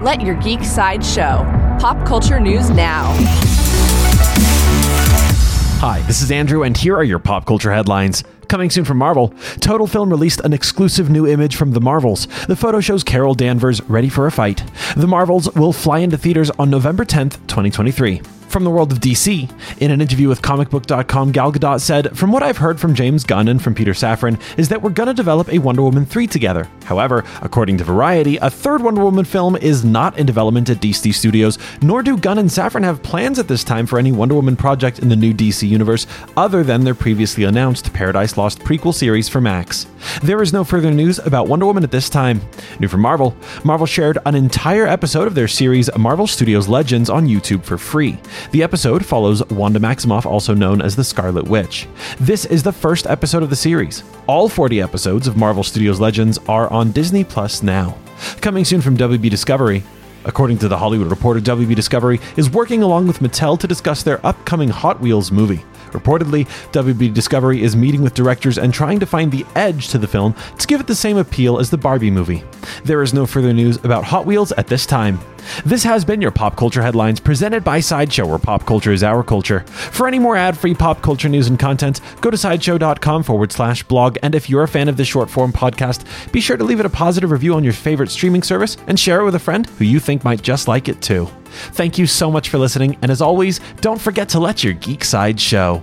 Let your geek side show. Pop culture news now. Hi, this is Andrew, and here are your pop culture headlines. Coming soon from Marvel, Total Film released an exclusive new image from The Marvels. The photo shows Carol Danvers ready for a fight. The Marvels will fly into theaters on November 10th, 2023. From the world of DC, in an interview with comicbook.com, Gal Gadot said, From what I've heard from James Gunn and from Peter Safran, is that we're gonna develop a Wonder Woman 3 together. However, according to Variety, a third Wonder Woman film is not in development at DC Studios, nor do Gunn and Safran have plans at this time for any Wonder Woman project in the new DC universe other than their previously announced Paradise Lost prequel series for Max. There is no further news about Wonder Woman at this time. New from Marvel, Marvel shared an entire episode of their series Marvel Studios Legends on YouTube for free. The episode follows Wanda Maximoff, also known as the Scarlet Witch. This is the first episode of the series. All 40 episodes of Marvel Studios Legends are on Disney Plus now. Coming soon from WB Discovery, According to The Hollywood Reporter, WB Discovery is working along with Mattel to discuss their upcoming Hot Wheels movie. Reportedly, WB Discovery is meeting with directors and trying to find the edge to the film to give it the same appeal as the Barbie movie. There is no further news about Hot Wheels at this time. This has been your Pop Culture Headlines presented by Sideshow, where pop culture is our culture. For any more ad free pop culture news and content, go to sideshow.com forward slash blog. And if you're a fan of this short form podcast, be sure to leave it a positive review on your favorite streaming service and share it with a friend who you think might just like it too. Thank you so much for listening, and as always, don't forget to let your geek side show.